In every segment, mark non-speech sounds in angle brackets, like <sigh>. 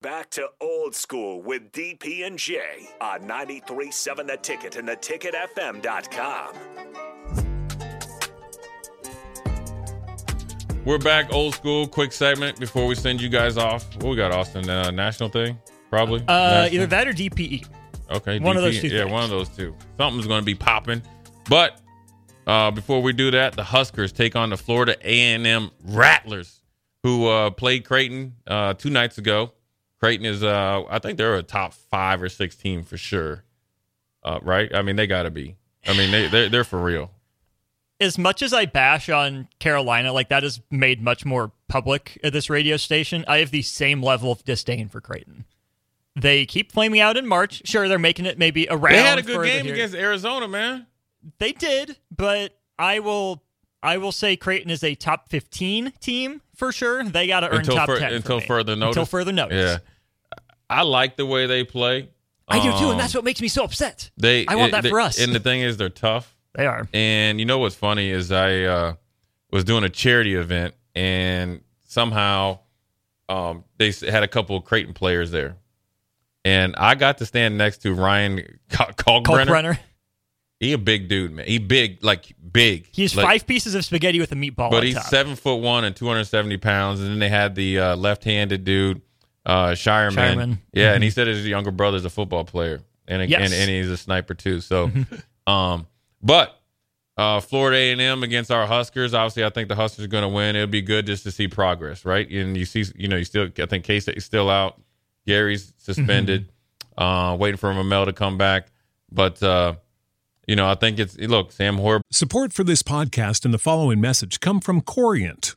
Back to old school with DP and J on 93.7 The Ticket and theticketfm.com. We're back, old school. Quick segment before we send you guys off. What we got, Austin? Uh, national thing, probably. Uh, National? either that or DPE. Okay, one of those two Yeah, things. one of those two. Something's going to be popping. But uh, before we do that, the Huskers take on the Florida A&M Rattlers, who uh, played Creighton uh, two nights ago. Creighton is, uh, I think they're a top five or six team for sure. Uh, right? I mean, they got to be. I mean, they they're, they're for real. As much as I bash on Carolina, like that is made much more public at this radio station, I have the same level of disdain for Creighton. They keep flaming out in March. Sure, they're making it maybe around. They had a good game here. against Arizona, man. They did, but I will I will say Creighton is a top 15 team for sure. They got to earn Until top fur- 10 for until me. further notice. Until further notice. Yeah, I like the way they play. I do too, Um, and that's what makes me so upset. They I want it- that they- for us. And the thing is, they're tough. They are. And you know what's funny is I uh, was doing a charity event, and somehow um, they had a couple of Creighton players there, and I got to stand next to Ryan <laughs> Kalkbrenner. He a big dude, man. He big, like big. He's like, five pieces of spaghetti with a meatball but he's top. seven foot one and 270 pounds. And then they had the uh, left-handed dude, uh, Scheierman. Scheierman. Yeah, and he said his younger brother's a football player, and a, Yes. and, and he's a sniper too. So, <laughs> um, but uh, Florida A&M against our Huskers. Obviously, I think the Huskers are going to win. It'll be good just to see progress, right? And you see, you know, you still, I think K State is still out. Gary's suspended, uh, waiting for Mamel to come back. But uh, you know, I think it's look, Sam Horb Support for this podcast and the following message come from Corient.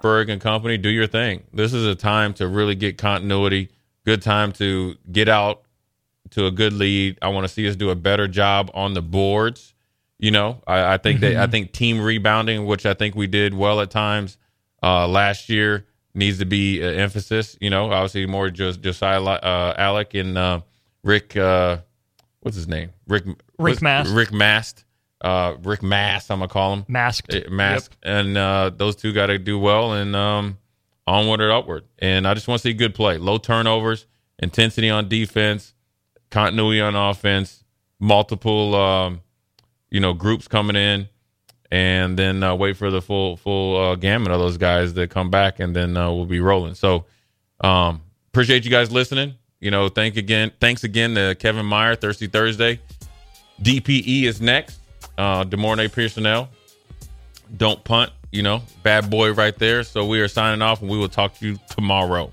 Berg and company, do your thing. This is a time to really get continuity. Good time to get out to a good lead. I want to see us do a better job on the boards. You know, I, I think mm-hmm. that I think team rebounding, which I think we did well at times uh, last year, needs to be an emphasis. You know, obviously more just Josiah uh, Allick and uh, Rick. Uh, what's his name? Rick Rick Mast. Rick Mast. Uh, Rick Mass, I'm gonna call him masked. Uh, masked. Yep. And uh, those two got to do well and um, onward and upward. And I just want to see good play, low turnovers, intensity on defense, continuity on offense, multiple um, you know groups coming in, and then uh, wait for the full full uh, gamut of those guys that come back, and then uh, we'll be rolling. So um, appreciate you guys listening. You know, thank again, thanks again to Kevin Meyer, Thirsty Thursday. DPE is next. Uh, De'Mornay Pierson-El. Don't punt. You know, bad boy right there. So we are signing off, and we will talk to you tomorrow.